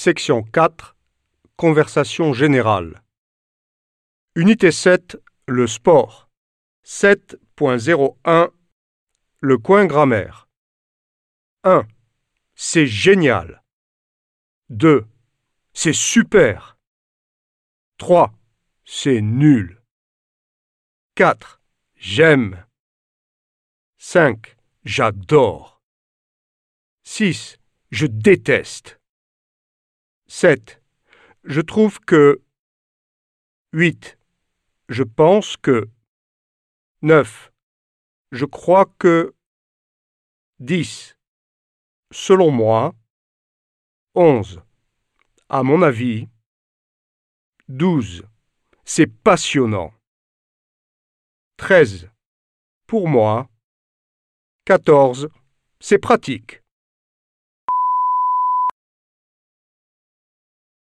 Section 4 Conversation générale. Unité 7 Le sport. 7.01 Le coin grammaire. 1. C'est génial. 2. C'est super. 3. C'est nul. 4. J'aime. 5. J'adore. 6. Je déteste. 7. Je trouve que. 8. Je pense que. 9. Je crois que. 10. Selon moi. 11. À mon avis. 12. C'est passionnant. 13. Pour moi. 14. C'est pratique.